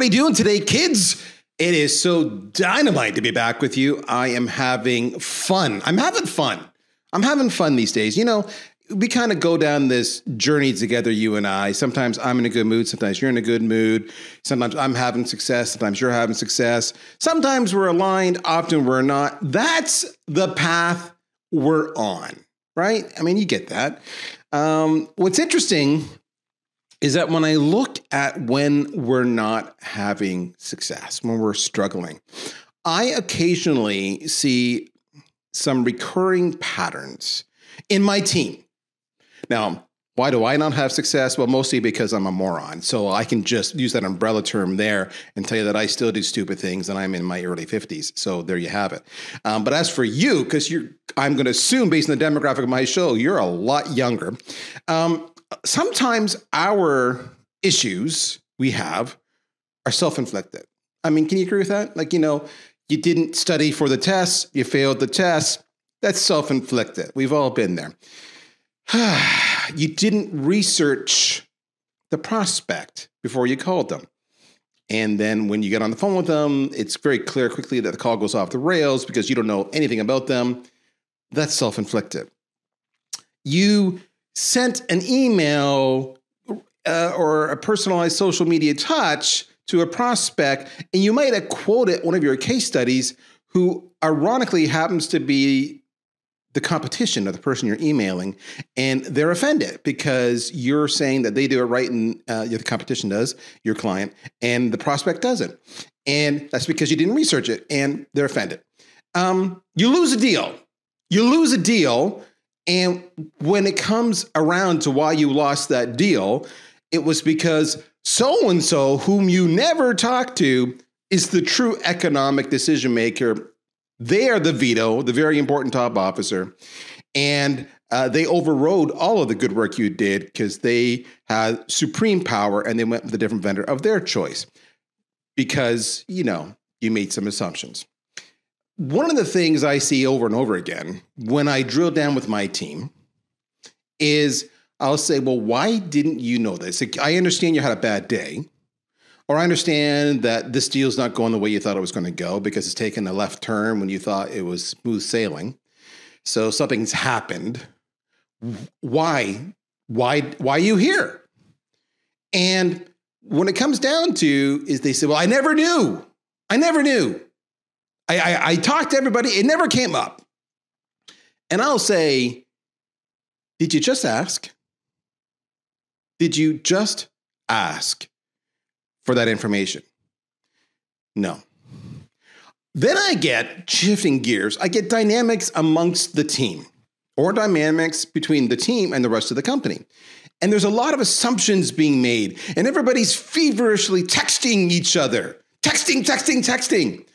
Everybody doing today, kids? It is so dynamite to be back with you. I am having fun. I'm having fun. I'm having fun these days. You know, we kind of go down this journey together, you and I. Sometimes I'm in a good mood. Sometimes you're in a good mood. Sometimes I'm having success. Sometimes you're having success. Sometimes we're aligned. Often we're not. That's the path we're on, right? I mean, you get that. Um, what's interesting is that when I look at when we're not having success, when we're struggling, I occasionally see some recurring patterns in my team. Now, why do I not have success? Well, mostly because I'm a moron. So I can just use that umbrella term there and tell you that I still do stupid things and I'm in my early 50s. So there you have it. Um, but as for you, because you're, I'm going to assume based on the demographic of my show, you're a lot younger. Um, sometimes our issues we have are self inflicted. I mean, can you agree with that? Like, you know, you didn't study for the test, you failed the test. That's self inflicted. We've all been there. you didn't research the prospect before you called them. And then when you get on the phone with them, it's very clear quickly that the call goes off the rails because you don't know anything about them. That's self inflicted. You sent an email uh, or a personalized social media touch to a prospect, and you might have quoted one of your case studies who ironically happens to be the competition of the person you're emailing, and they're offended because you're saying that they do it right and uh, the competition does, your client, and the prospect doesn't. And that's because you didn't research it, and they're offended. Um, you lose a deal. You lose a deal and when it comes around to why you lost that deal, it was because so and so, whom you never talked to, is the true economic decision maker. They are the veto, the very important top officer. And uh, they overrode all of the good work you did because they had supreme power and they went with a different vendor of their choice because, you know, you made some assumptions one of the things I see over and over again when I drill down with my team is I'll say, well, why didn't you know this? I understand you had a bad day, or I understand that this deal's not going the way you thought it was going to go because it's taken a left turn when you thought it was smooth sailing. So something's happened. Why? Why? Why are you here? And when it comes down to is they say, well, I never knew. I never knew. I, I, I talked to everybody, it never came up. And I'll say, Did you just ask? Did you just ask for that information? No. Then I get shifting gears, I get dynamics amongst the team or dynamics between the team and the rest of the company. And there's a lot of assumptions being made, and everybody's feverishly texting each other. Texting, texting, texting.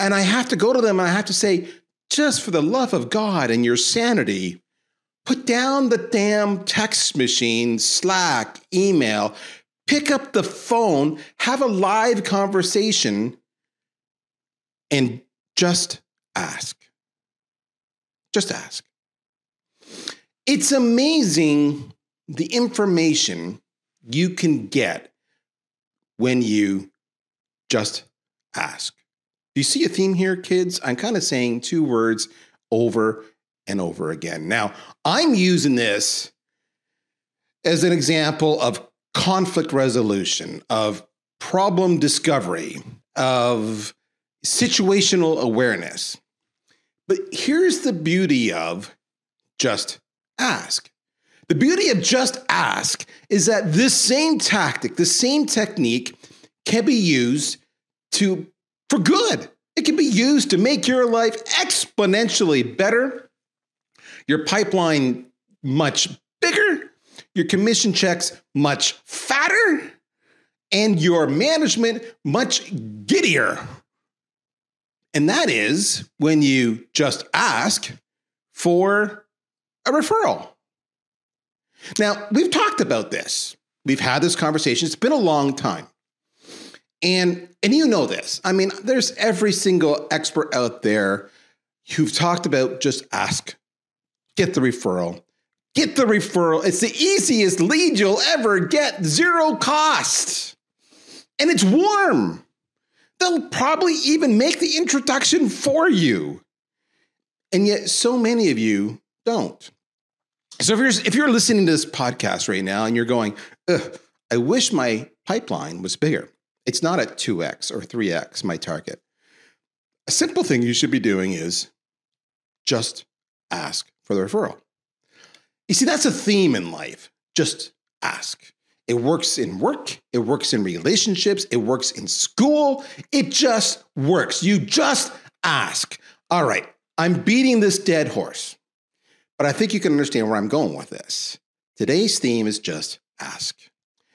And I have to go to them and I have to say, just for the love of God and your sanity, put down the damn text machine, Slack, email, pick up the phone, have a live conversation, and just ask. Just ask. It's amazing the information you can get when you just ask. You see a theme here, kids? I'm kind of saying two words over and over again. Now, I'm using this as an example of conflict resolution, of problem discovery, of situational awareness. But here's the beauty of just ask. The beauty of just ask is that this same tactic, the same technique can be used to for good. It can be used to make your life exponentially better, your pipeline much bigger, your commission checks much fatter, and your management much giddier. And that is when you just ask for a referral. Now, we've talked about this. We've had this conversation. It's been a long time. And and you know this. I mean, there's every single expert out there who've talked about just ask, get the referral. Get the referral. It's the easiest lead you'll ever get, zero cost. and it's warm. They'll probably even make the introduction for you. And yet, so many of you don't. So if you're if you're listening to this podcast right now and you're going, I wish my pipeline was bigger. It's not at 2x or 3x my target. A simple thing you should be doing is just ask for the referral. You see, that's a theme in life. Just ask. It works in work, it works in relationships, it works in school. It just works. You just ask. All right, I'm beating this dead horse. But I think you can understand where I'm going with this. Today's theme is just ask.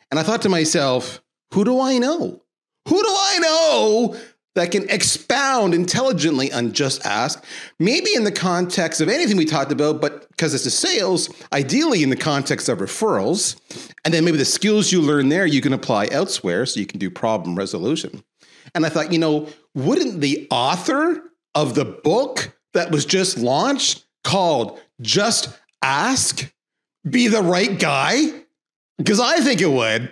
And I thought to myself, who do I know? Who do I know that can expound intelligently on just ask? Maybe in the context of anything we talked about, but because it's a sales, ideally in the context of referrals. And then maybe the skills you learn there you can apply elsewhere so you can do problem resolution. And I thought, you know, wouldn't the author of the book that was just launched called just ask be the right guy? Because I think it would.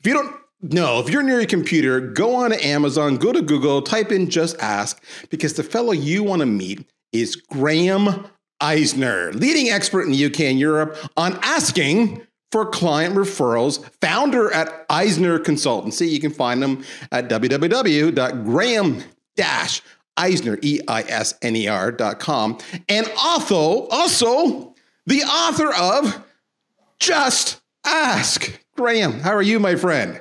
If you don't know, if you're near your computer, go on to Amazon, go to Google, type in just ask, because the fellow you want to meet is Graham Eisner, leading expert in the UK and Europe on asking for client referrals, founder at Eisner Consultancy. You can find them at www.graham Eisner, E I S N E R dot com, and also, also the author of Just Ask. Graham, how are you, my friend?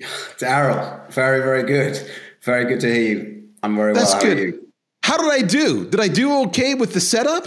Darryl, very, very good. Very good to hear you. I'm very That's well. How good. How did I do? Did I do okay with the setup?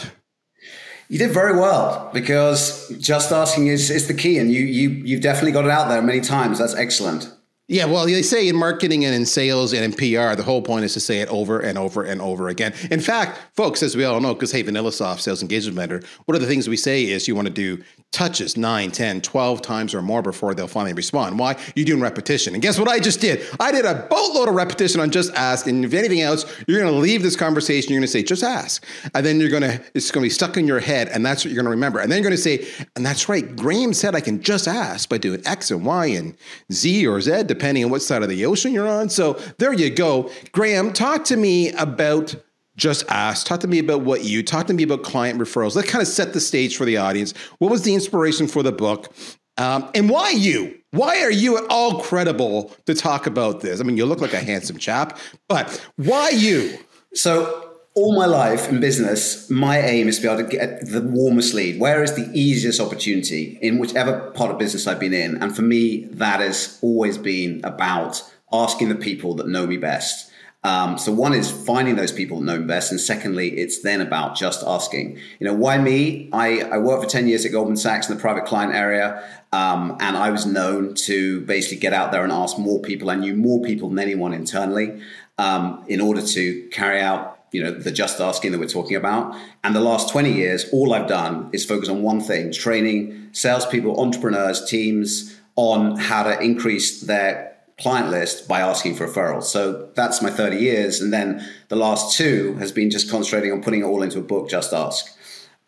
You did very well because just asking is, is the key, and you you you've definitely got it out there many times. That's excellent. Yeah, well, they say in marketing and in sales and in PR, the whole point is to say it over and over and over again. In fact, folks, as we all know, because hey, VanillaSoft Sales Engagement Manager, one of the things we say is you want to do touches 9, 10, 12 times or more before they'll finally respond. Why? You're doing repetition. And guess what I just did? I did a boatload of repetition on just ask. And if anything else, you're going to leave this conversation, you're going to say, just ask. And then you're going to, it's going to be stuck in your head. And that's what you're going to remember. And then you're going to say, and that's right, Graham said I can just ask by doing X and Y and Z or Z, depending on what side of the ocean you're on. So there you go. Graham, talk to me about just ask. Talk to me about what you talk to me about client referrals. Let's kind of set the stage for the audience. What was the inspiration for the book? Um, and why you? Why are you at all credible to talk about this? I mean, you look like a handsome chap, but why you? So, all my life in business, my aim is to be able to get the warmest lead. Where is the easiest opportunity in whichever part of business I've been in? And for me, that has always been about asking the people that know me best. Um, so one is finding those people that know me best, and secondly, it's then about just asking. You know, why me? I, I worked for ten years at Goldman Sachs in the private client area, um, and I was known to basically get out there and ask more people. I knew more people than anyone internally um, in order to carry out you know the just asking that we're talking about. And the last 20 years, all I've done is focus on one thing: training salespeople, entrepreneurs, teams on how to increase their client list by asking for referrals. So that's my 30 years. And then the last two has been just concentrating on putting it all into a book, Just Ask.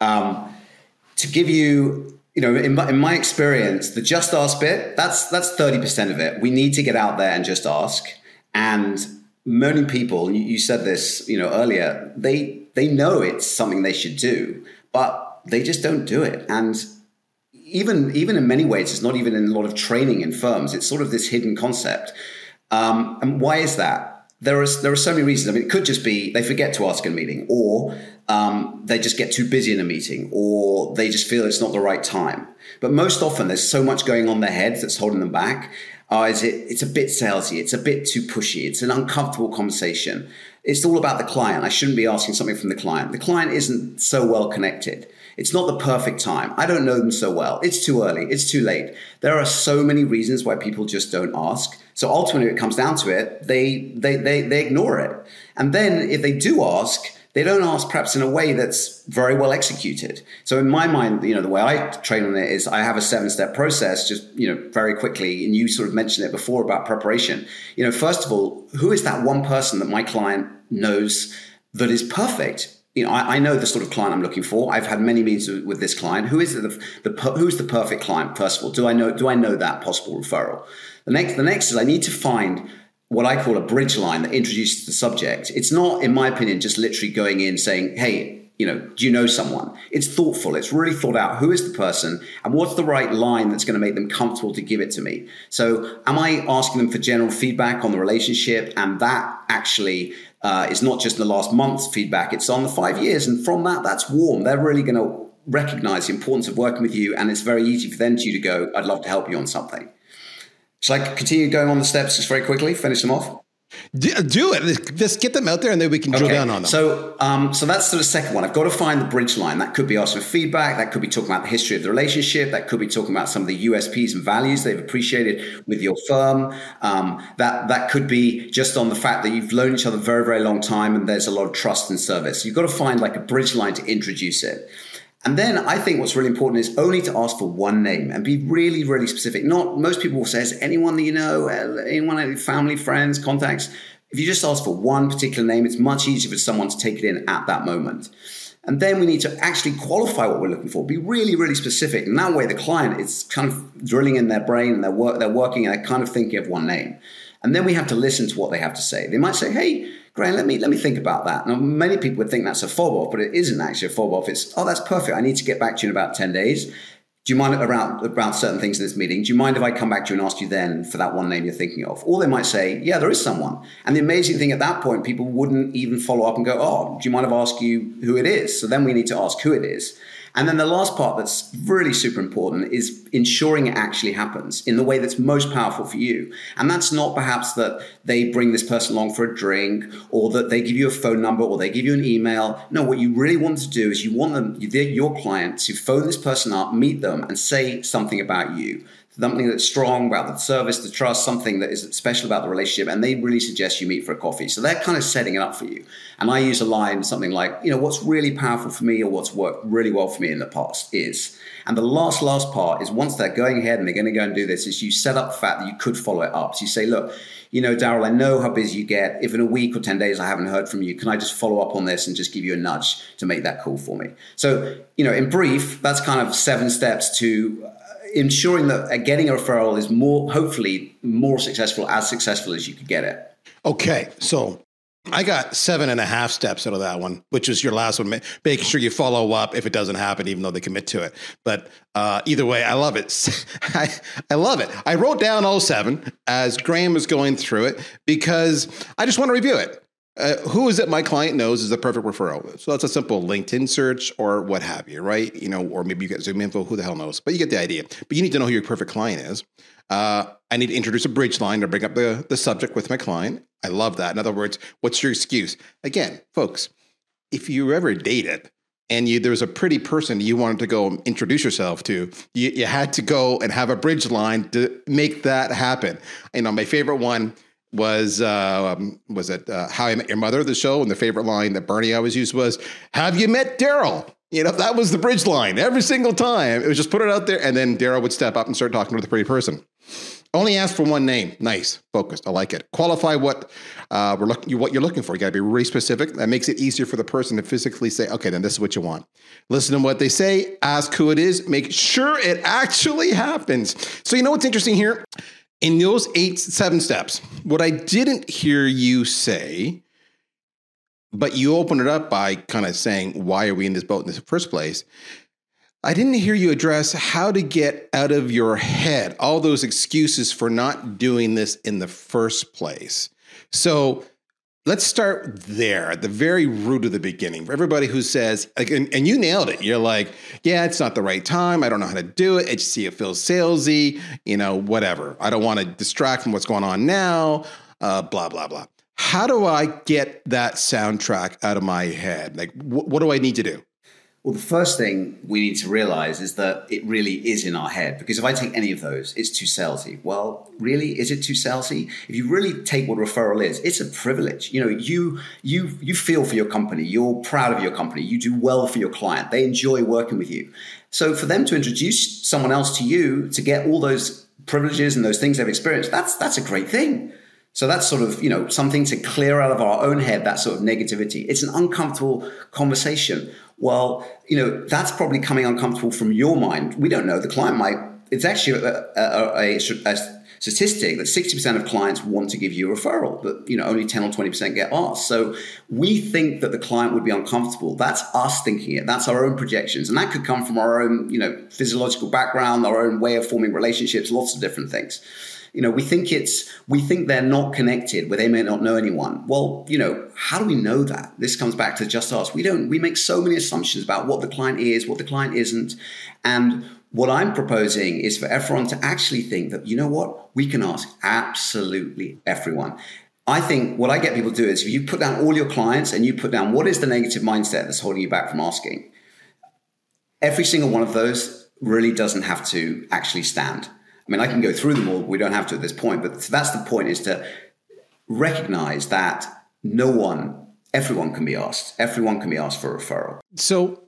Um, to give you, you know, in my, in my experience, the Just Ask bit, that's, that's 30% of it. We need to get out there and just ask. And many people, you, said this, you know, earlier, they, they know it's something they should do, but they just don't do it. And even even in many ways, it's not even in a lot of training in firms. It's sort of this hidden concept. Um, and why is that? There are there are so many reasons. I mean, it could just be they forget to ask in a meeting, or um, they just get too busy in a meeting, or they just feel it's not the right time. But most often, there's so much going on in their heads that's holding them back. Uh, is it? It's a bit salesy. It's a bit too pushy. It's an uncomfortable conversation. It's all about the client. I shouldn't be asking something from the client. The client isn't so well connected. It's not the perfect time. I don't know them so well. It's too early. It's too late. There are so many reasons why people just don't ask. So ultimately, it comes down to it, they, they, they, they ignore it. And then if they do ask, they don't ask perhaps in a way that's very well executed. So in my mind, you know, the way I train on it is I have a seven step process, just, you know, very quickly. And you sort of mentioned it before about preparation. You know, first of all, who is that one person that my client knows that is perfect? you know, I, I, know the sort of client I'm looking for. I've had many meetings with, with this client. Who is the, the who's the perfect client? First of all, do I know do I know that possible referral? The next the next is I need to find what I call a bridge line that introduces the subject. It's not, in my opinion, just literally going in saying, "Hey, you know, do you know someone? It's thoughtful. It's really thought out. Who is the person and what's the right line that's going to make them comfortable to give it to me? So, am I asking them for general feedback on the relationship? And that actually uh, is not just the last month's feedback, it's on the five years. And from that, that's warm. They're really going to recognize the importance of working with you. And it's very easy for them to, to go, I'd love to help you on something. Shall I continue going on the steps just very quickly, finish them off? Do it. Just get them out there, and then we can drill okay. down on them. So, um, so that's the second one. I've got to find the bridge line. That could be asking for feedback. That could be talking about the history of the relationship. That could be talking about some of the USPs and values they've appreciated with your firm. Um, that that could be just on the fact that you've known each other very, very long time, and there's a lot of trust and service. You've got to find like a bridge line to introduce it. And then I think what's really important is only to ask for one name and be really, really specific. Not most people will say, is anyone that you know, anyone, family, friends, contacts. If you just ask for one particular name, it's much easier for someone to take it in at that moment. And then we need to actually qualify what we're looking for, be really, really specific. And that way the client is kind of drilling in their brain and they're, work, they're working and they're kind of thinking of one name. And then we have to listen to what they have to say. They might say, hey, Graham, let me let me think about that. Now, many people would think that's a fob off, but it isn't actually a fob off. It's oh, that's perfect. I need to get back to you in about ten days. Do you mind around about certain things in this meeting? Do you mind if I come back to you and ask you then for that one name you're thinking of? Or they might say, yeah, there is someone. And the amazing thing at that point, people wouldn't even follow up and go, oh, do you mind if I ask you who it is? So then we need to ask who it is. And then the last part that's really super important is ensuring it actually happens in the way that's most powerful for you. And that's not perhaps that they bring this person along for a drink or that they give you a phone number or they give you an email. No, what you really want to do is you want them, your client to phone this person up, meet them, and say something about you something that's strong about the service, the trust, something that is special about the relationship, and they really suggest you meet for a coffee. So they're kind of setting it up for you. And I use a line, something like, you know, what's really powerful for me or what's worked really well for me in the past is. And the last, last part is once they're going ahead and they're going to go and do this, is you set up the fact that you could follow it up. So you say, look, you know, Darryl, I know how busy you get. If in a week or 10 days I haven't heard from you, can I just follow up on this and just give you a nudge to make that call for me? So, you know, in brief, that's kind of seven steps to ensuring that getting a referral is more, hopefully, more successful, as successful as you could get it. Okay, so I got seven and a half steps out of that one, which is your last one. Making sure you follow up if it doesn't happen, even though they commit to it. But uh, either way, I love it. I, I love it. I wrote down all seven as Graham was going through it because I just want to review it. Uh, who is it my client knows is the perfect referral? So that's a simple LinkedIn search or what have you, right? You know, or maybe you get ZoomInfo, who the hell knows? But you get the idea. But you need to know who your perfect client is. Uh, I need to introduce a bridge line to bring up the, the subject with my client. I love that. In other words, what's your excuse? Again, folks, if you ever dated and you, there was a pretty person you wanted to go introduce yourself to, you, you had to go and have a bridge line to make that happen. You know, my favorite one was uh, um, was it uh, How I Met Your Mother, the show, and the favorite line that Barney always used was "Have you met Darryl?" You know, that was the bridge line every single time. It was just put it out there, and then Darryl would step up and start talking to the pretty person. Only ask for one name. Nice, focused. I like it. Qualify what uh, we're looking, what you're looking for. You got to be really specific. That makes it easier for the person to physically say, "Okay, then this is what you want." Listen to what they say. Ask who it is. Make sure it actually happens. So you know what's interesting here in those eight, seven steps, what I didn't hear you say, but you open it up by kind of saying, why are we in this boat in the first place? I didn't hear you address how to get out of your head all those excuses for not doing this in the first place. So let's start there at the very root of the beginning. For everybody who says and, and, you nailed it. You're like yeah it's not the right time. I don't know how to do it. It see it feels salesy you know whatever. I don't want to distract from what's going on now uh, blah blah blah. How do i get that soundtrack out of my head? Like wh- what do i need to do well, the first thing we need to realize is that it really is in our head. Because if I take any of those, it's too salesy. Well, really, is it too salesy? If you really take what referral is, it's a privilege. You know, you you you feel for your company, you're proud of your company, you do well for your client, they enjoy working with you. So for them to introduce someone else to you to get all those privileges and those things they've experienced, that's that's a great thing. So that's sort of, you know, something to clear out of our own head, that sort of negativity. It's an uncomfortable conversation. Well, you know, that's probably coming uncomfortable from your mind. We don't know. The client might, it's actually a, a, a, a statistic that 60% of clients want to give you a referral, but you know only 10 or 20% get asked. So we think that the client would be uncomfortable. That's us thinking it. That's our own projections. And that could come from our own, you know, physiological background, our own way of forming relationships, lots of different things. You know, we think it's we think they're not connected, where they may not know anyone. Well, you know, how do we know that? This comes back to just us. We don't. We make so many assumptions about what the client is, what the client isn't, and what I'm proposing is for everyone to actually think that, you know what, we can ask absolutely everyone. I think what I get people to do is if you put down all your clients and you put down what is the negative mindset that's holding you back from asking, every single one of those really doesn't have to actually stand. I mean, I can go through them all, we don't have to at this point, but that's the point is to recognize that no one, everyone can be asked. Everyone can be asked for a referral. So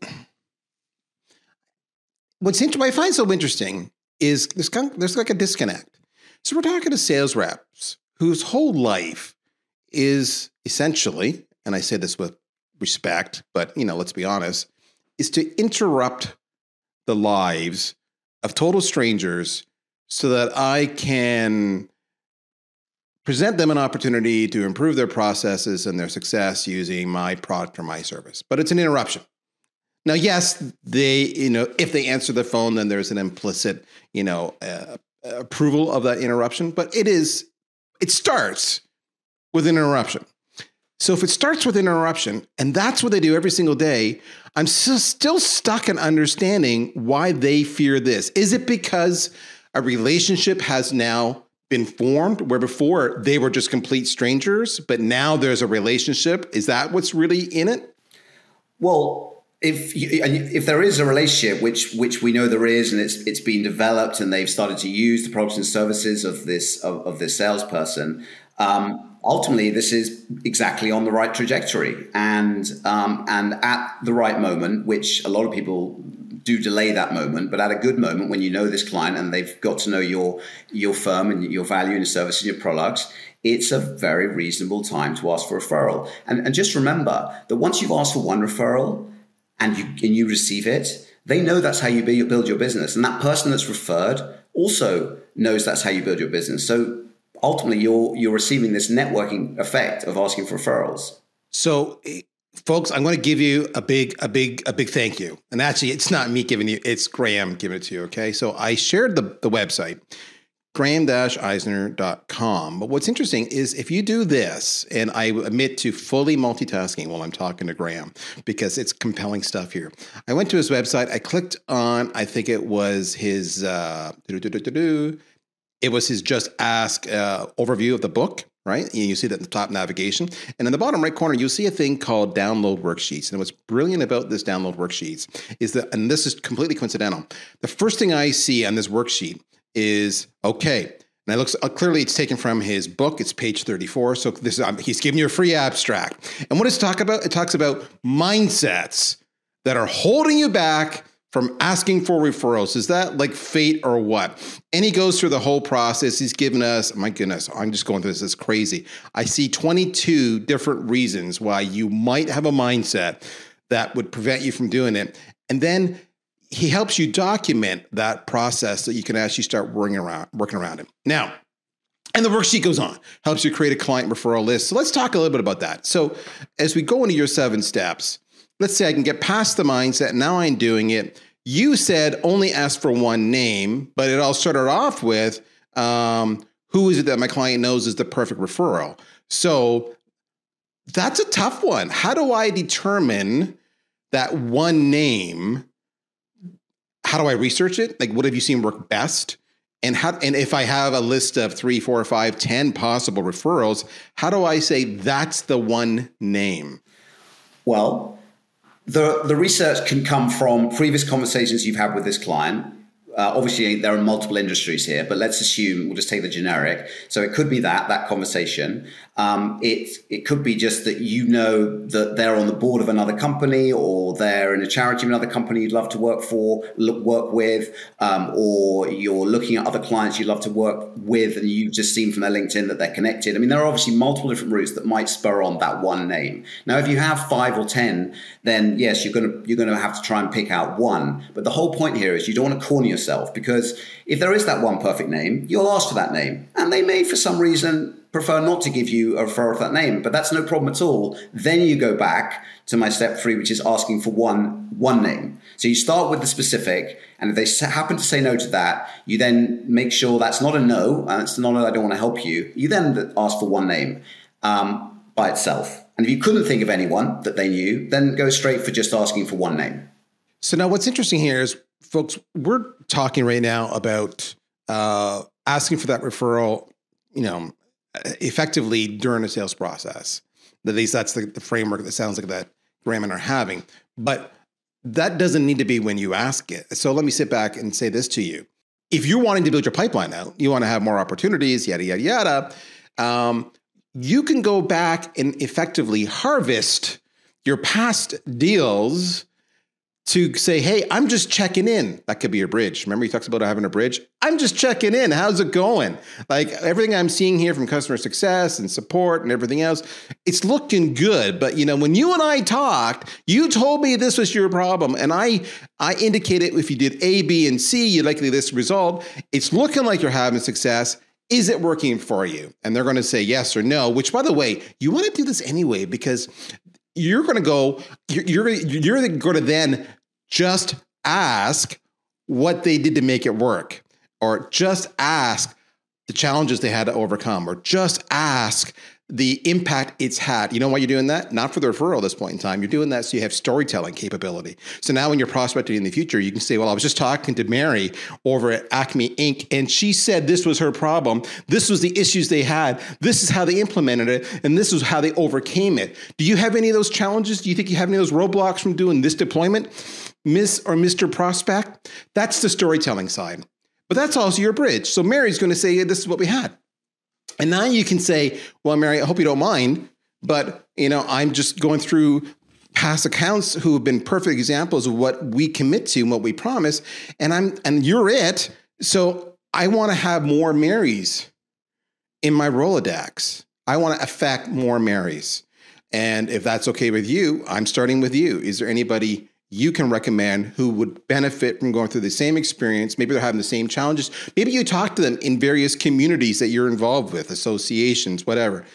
what's what I find so interesting is there's kind of, there's like a disconnect. So we're talking to sales reps whose whole life is essentially, and I say this with respect, but you know, let's be honest, is to interrupt the lives of total strangers so that I can present them an opportunity to improve their processes and their success using my product or my service. But it's an interruption. Now, yes, they, you know, if they answer the phone, then there's an implicit, you know, uh, approval of that interruption. But it is, it starts with an interruption. So if it starts with an interruption, and that's what they do every single day, I'm still, still stuck in understanding why they fear this. Is it because a relationship has now been formed where before they were just complete strangers, but now there's a relationship? Is that what's really in it? Well, if if there is a relationship, which which we know there is, and it's it's been developed, and they've started to use the products and services of this of, of this salesperson, um, ultimately this is exactly on the right trajectory, and um, and at the right moment, which a lot of people do delay that moment, but at a good moment when you know this client and they've got to know your your firm and your value and your service and your products, it's a very reasonable time to ask for a referral. And, and just remember that once you've asked for one referral and you and you receive it, they know that's how you build your business, and that person that's referred also knows that's how you build your business. So ultimately, you're you're receiving this networking effect of asking for referrals. So folks i'm going to give you a big a big a big thank you and actually it's not me giving you it's graham giving it to you okay so i shared the, the website graham-eisner.com. But what's interesting is if you do this, and I admit to fully multitasking while I'm talking to Graham because it's compelling stuff here. I went to his website. I clicked on, I think it was his, uh, it was his just ask uh, overview of the book. Right, you see that in the top navigation, and in the bottom right corner, you'll see a thing called download worksheets. And what's brilliant about this download worksheets is that, and this is completely coincidental. The first thing I see on this worksheet is okay. And it looks uh, clearly it's taken from his book. It's page 34. So this is, um, he's giving you a free abstract. And what does it talk about? It talks about mindsets that are holding you back from asking for referrals. Is that like fate or what? And he goes through the whole process. He's given us, my goodness, I'm just going through this. It's crazy. I see 22 different reasons why you might have a mindset that would prevent you from doing it. And then he helps you document that process so you can actually start working around working around it. Now, and the worksheet goes on, helps you create a client referral list. So let's talk a little bit about that. So as we go into your seven steps, let's say I can get past the mindset. Now I'm doing it. You said only ask for one name, but it all started off with um, who is it that my client knows is the perfect referral. So that's a tough one. How do I determine that one name how do I research it? Like, what have you seen work best? And how, and if I have a list of three, four, five, ten possible referrals, how do I say that's the one name? Well, the the research can come from previous conversations you've had with this client, uh, obviously there are multiple industries here, but let's assume we'll just take the generic. So it could be that that conversation. Um, it it could be just that you know that they're on the board of another company, or they're in a charity of another company you'd love to work for, look, work with, um, or you're looking at other clients you'd love to work with, and you've just seen from their LinkedIn that they're connected. I mean, there are obviously multiple different routes that might spur on that one name. Now, if you have five or ten, then yes, you're gonna you're gonna have to try and pick out one. But the whole point here is you don't want to corner yourself because if there is that one perfect name, you'll ask for that name, and they may, for some reason, prefer not to give you a referral for that name, but that's no problem at all. Then you go back to my step three, which is asking for one one name. So you start with the specific, and if they happen to say no to that, you then make sure that's not a no, and it's not a I don't want to help you. You then ask for one name um, by itself. And if you couldn't think of anyone that they knew, then go straight for just asking for one name. So now what's interesting here is, folks, we're talking right now about uh, asking for that referral, you know, effectively during a sales process. At least that's the, the framework that sounds like that Graham and are having. But that doesn't need to be when you ask it. So let me sit back and say this to you. If you're wanting to build your pipeline out, you want to have more opportunities, yada, yada, yada, um, you can go back and effectively harvest your past deals to say, hey, I'm just checking in. That could be a bridge. Remember, he talks about having a bridge? I'm just checking in. How's it going? Like everything I'm seeing here from customer success and support and everything else, it's looking good. But you know, when you and I talked, you told me this was your problem. And I I indicated if you did A, B, and C, you'd likely this result. It's looking like you're having success. Is it working for you? And they're going to say yes or no, which by the way, you want to do this anyway because you're going to go, you're, you're, you're going to then just ask what they did to make it work, or just ask the challenges they had to overcome, or just ask the impact it's had. You know why you're doing that? Not for the referral at this point in time. You're doing that so you have storytelling capability. So now when you're prospecting in the future, you can say, well, I was just talking to Mary over at Acme Inc. and she said this was her problem. This was the issues they had. This is how they implemented it. And this is how they overcame it. Do you have any of those challenges? Do you think you have any of those roadblocks from doing this deployment? Miss or Mr. Prospect? That's the storytelling side. But that's also your bridge. So Mary's going to say, yeah, this is what we had. And now you can say, well, Mary, I hope you don't mind, but you know, I'm just going through past accounts who have been perfect examples of what we commit to and what we promise. And I'm and you're it. So I want to have more Marys in my Rolodex. I want to affect more Marys. And if that's okay with you, I'm starting with you. Is there anybody you can recommend who would benefit from going through the same experience. Maybe they're having the same challenges. Maybe you talk to them in various communities that you're involved with, associations, whatever,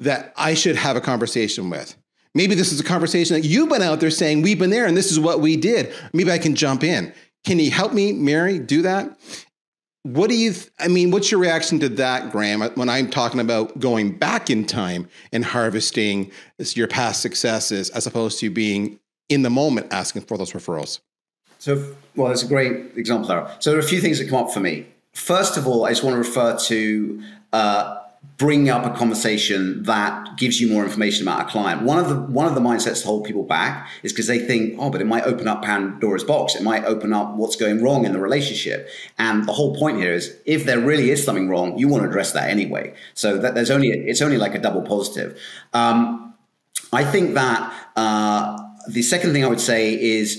that I should have a conversation with. Maybe this is a conversation that you've been out there saying, We've been there and this is what we did. Maybe I can jump in. Can you help me, Mary, do that? What do you, th- I mean, what's your reaction to that, Graham, uh, when I'm talking about going back in time and harvesting your past successes as opposed to being in the moment asking for those referrals? So, well, that's a great example there. So, there are a few things that come up for me. First of all, I just want to refer to uh, bringing up a conversation that gives you more information about a client. One of the one of the mindsets to hold people back is because they think, oh, but it might open up Pandora's box. It might open up what's going wrong in the relationship. And the whole point here is, if there really is something wrong, you want to address that anyway. So that there's only it's only like a double positive. Um, I think that. Uh, the second thing I would say is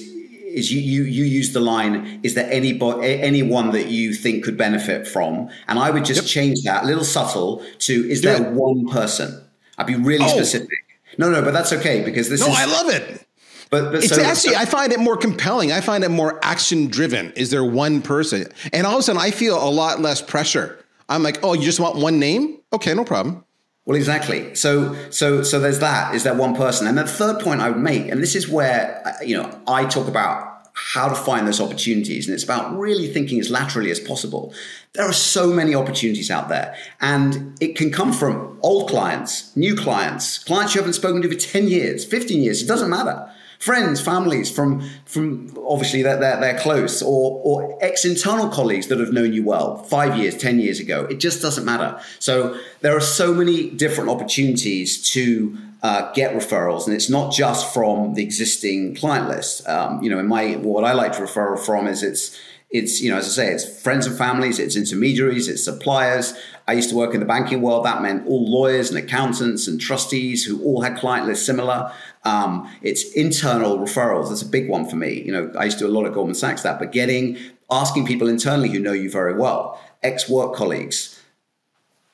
is you you you use the line is there any anyone that you think could benefit from? And i would just yep. change that a little subtle to is there one person? I'd be really oh. specific. No no but that's okay because this no is, i love it. But, but it's so, actually so, i find it more compelling. I find it more action driven is there one person? And all of a sudden i feel a lot less pressure. I'm like oh you just want one name? Okay no problem well, exactly. So, so, so there's that. Is that one person? And the third point I would make, and this is where uh, you know I talk about how to find those opportunities, and it's about really thinking as laterally as possible. There are so many opportunities out there, and it can come from old clients, new clients, clients you haven't spoken to for ten years, fifteen years. It doesn't matter friends, families from from obviously they're, they're, they're close, or or ex internal colleagues that have known you well five years, ten years ago. It just doesn't matter. So there are so many different opportunities to uh, get referrals, and it's not just from the existing client list. Um, you know, in my what I like to refer from is it's it's you know as i say it's friends and families it's intermediaries it's suppliers i used to work in the banking world that meant all lawyers and accountants and trustees who all had client lists similar um, it's internal referrals that's a big one for me you know i used to do a lot of goldman sachs that but getting asking people internally who know you very well ex-work colleagues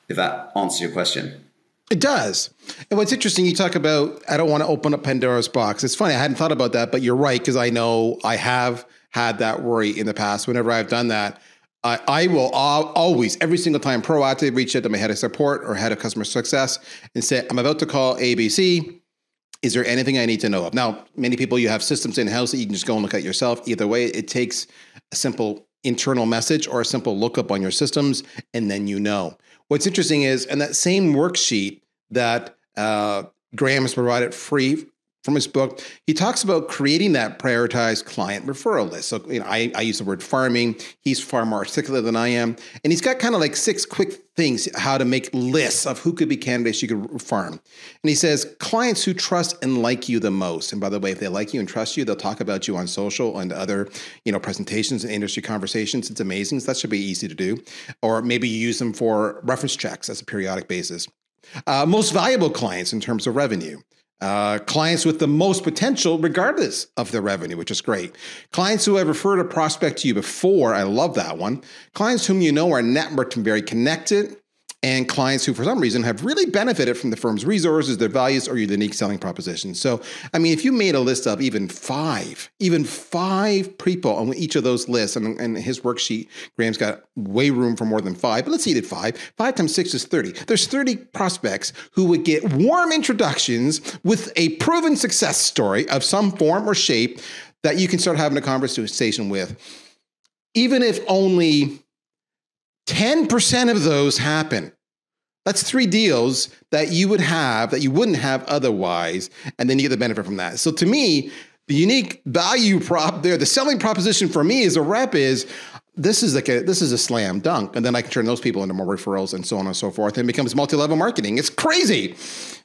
if that answers your question it does. And what's interesting, you talk about, I don't want to open up Pandora's box. It's funny, I hadn't thought about that, but you're right, because I know I have had that worry in the past. Whenever I've done that, I, I will always, every single time, proactively reach out to my head of support or head of customer success and say, I'm about to call ABC. Is there anything I need to know of? Now, many people, you have systems in house that you can just go and look at yourself. Either way, it takes a simple internal message or a simple lookup on your systems, and then you know. What's interesting is, and that same worksheet that uh, Graham has provided free from his book, he talks about creating that prioritized client referral list. So, you know, I, I use the word farming. He's far more articulate than I am. And he's got kind of like six quick things how to make lists of who could be candidates you could farm. And he says, clients who trust and like you the most. And by the way, if they like you and trust you, they'll talk about you on social and other, you know, presentations and industry conversations. It's amazing. So that should be easy to do. Or maybe you use them for reference checks as a periodic basis. Uh, most valuable clients in terms of revenue. Uh, clients with the most potential, regardless of their revenue, which is great. Clients who have referred a prospect to you before, I love that one. Clients whom you know are networked and very connected and clients who, for some reason, have really benefited from the firm's resources, their values, or your unique selling proposition. So, I mean, if you made a list of even five, even five people on each of those lists, and, and his worksheet, Graham's got way room for more than five, but let's see, did five. Five times six is 30. There's 30 prospects who would get warm introductions with a proven success story of some form or shape that you can start having a conversation with. Even if only 10% of those happen. That's three deals that you would have that you wouldn't have otherwise, and then you get the benefit from that. So to me, the unique value prop there, the selling proposition for me as a rep is this is like a this is a slam dunk, and then I can turn those people into more referrals and so on and so forth, and it becomes multi-level marketing. It's crazy.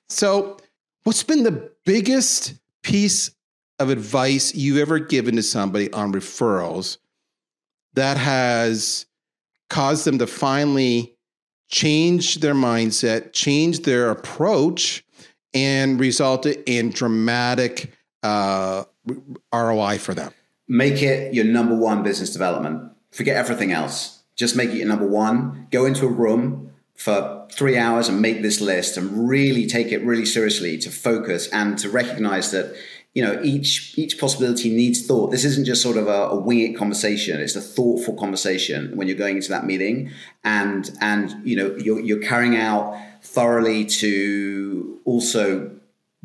So, what's been the biggest piece of advice you've ever given to somebody on referrals that has caused them to finally change their mindset, change their approach, and resulted in dramatic uh, ROI for them. Make it your number one business development. Forget everything else. Just make it your number one. Go into a room for three hours and make this list and really take it really seriously to focus and to recognize that you know each each possibility needs thought. This isn't just sort of a, a wing it conversation. It's a thoughtful conversation when you're going into that meeting. And and you know you're, you're carrying out thoroughly to also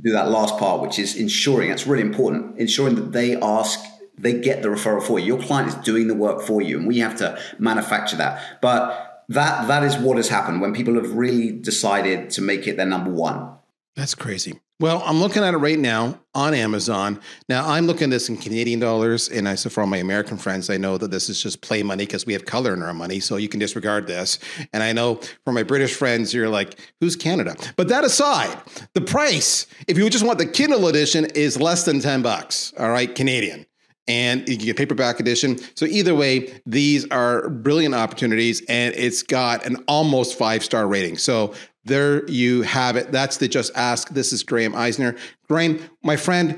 do that last part which is ensuring that's really important ensuring that they ask they get the referral for you. Your client is doing the work for you and we have to manufacture that. But that that is what has happened when people have really decided to make it their number one. That's crazy well, I'm looking at it right now on Amazon. Now, I'm looking at this in Canadian dollars, and I so for all my American friends, I know that this is just play money because we have color in our money, so you can disregard this. And I know for my British friends, you're like, "Who's Canada?" But that aside, the price, if you just want the Kindle edition, is less than ten bucks. All right, Canadian and you get paperback edition. So either way, these are brilliant opportunities, and it's got an almost five star rating. So there you have it. That's the Just Ask. This is Graham Eisner. Graham, my friend,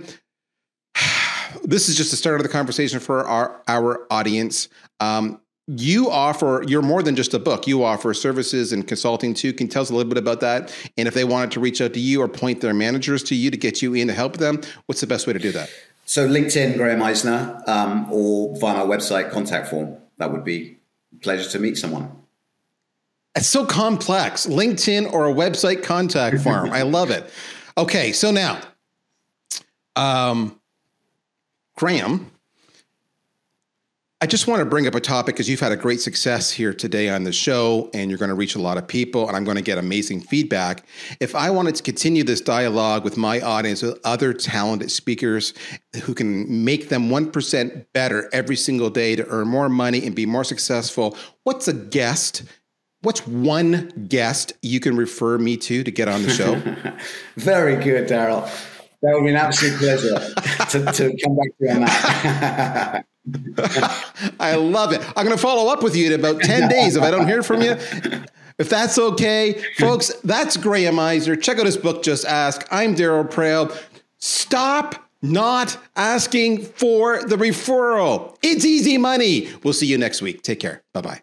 this is just the start of the conversation for our, our audience. Um, you offer, you're more than just a book. You offer services and consulting too. Can you tell us a little bit about that? And if they wanted to reach out to you or point their managers to you to get you in to help them, what's the best way to do that? So LinkedIn, Graham Eisner, um, or via my website contact form. That would be pleasure to meet someone. It's so complex. LinkedIn or a website contact form. I love it. Okay, so now, um, Graham, I just want to bring up a topic because you've had a great success here today on the show and you're going to reach a lot of people and I'm going to get amazing feedback. If I wanted to continue this dialogue with my audience with other talented speakers who can make them 1% better every single day to earn more money and be more successful, what's a guest What's one guest you can refer me to to get on the show? Very good, Darryl. That would be an absolute pleasure to, to come back to you on that. I love it. I'm going to follow up with you in about 10 days if I don't hear from you. If that's okay, folks, that's Graham Eisner. Check out his book, Just Ask. I'm Darryl Praill. Stop not asking for the referral. It's easy money. We'll see you next week. Take care. Bye bye.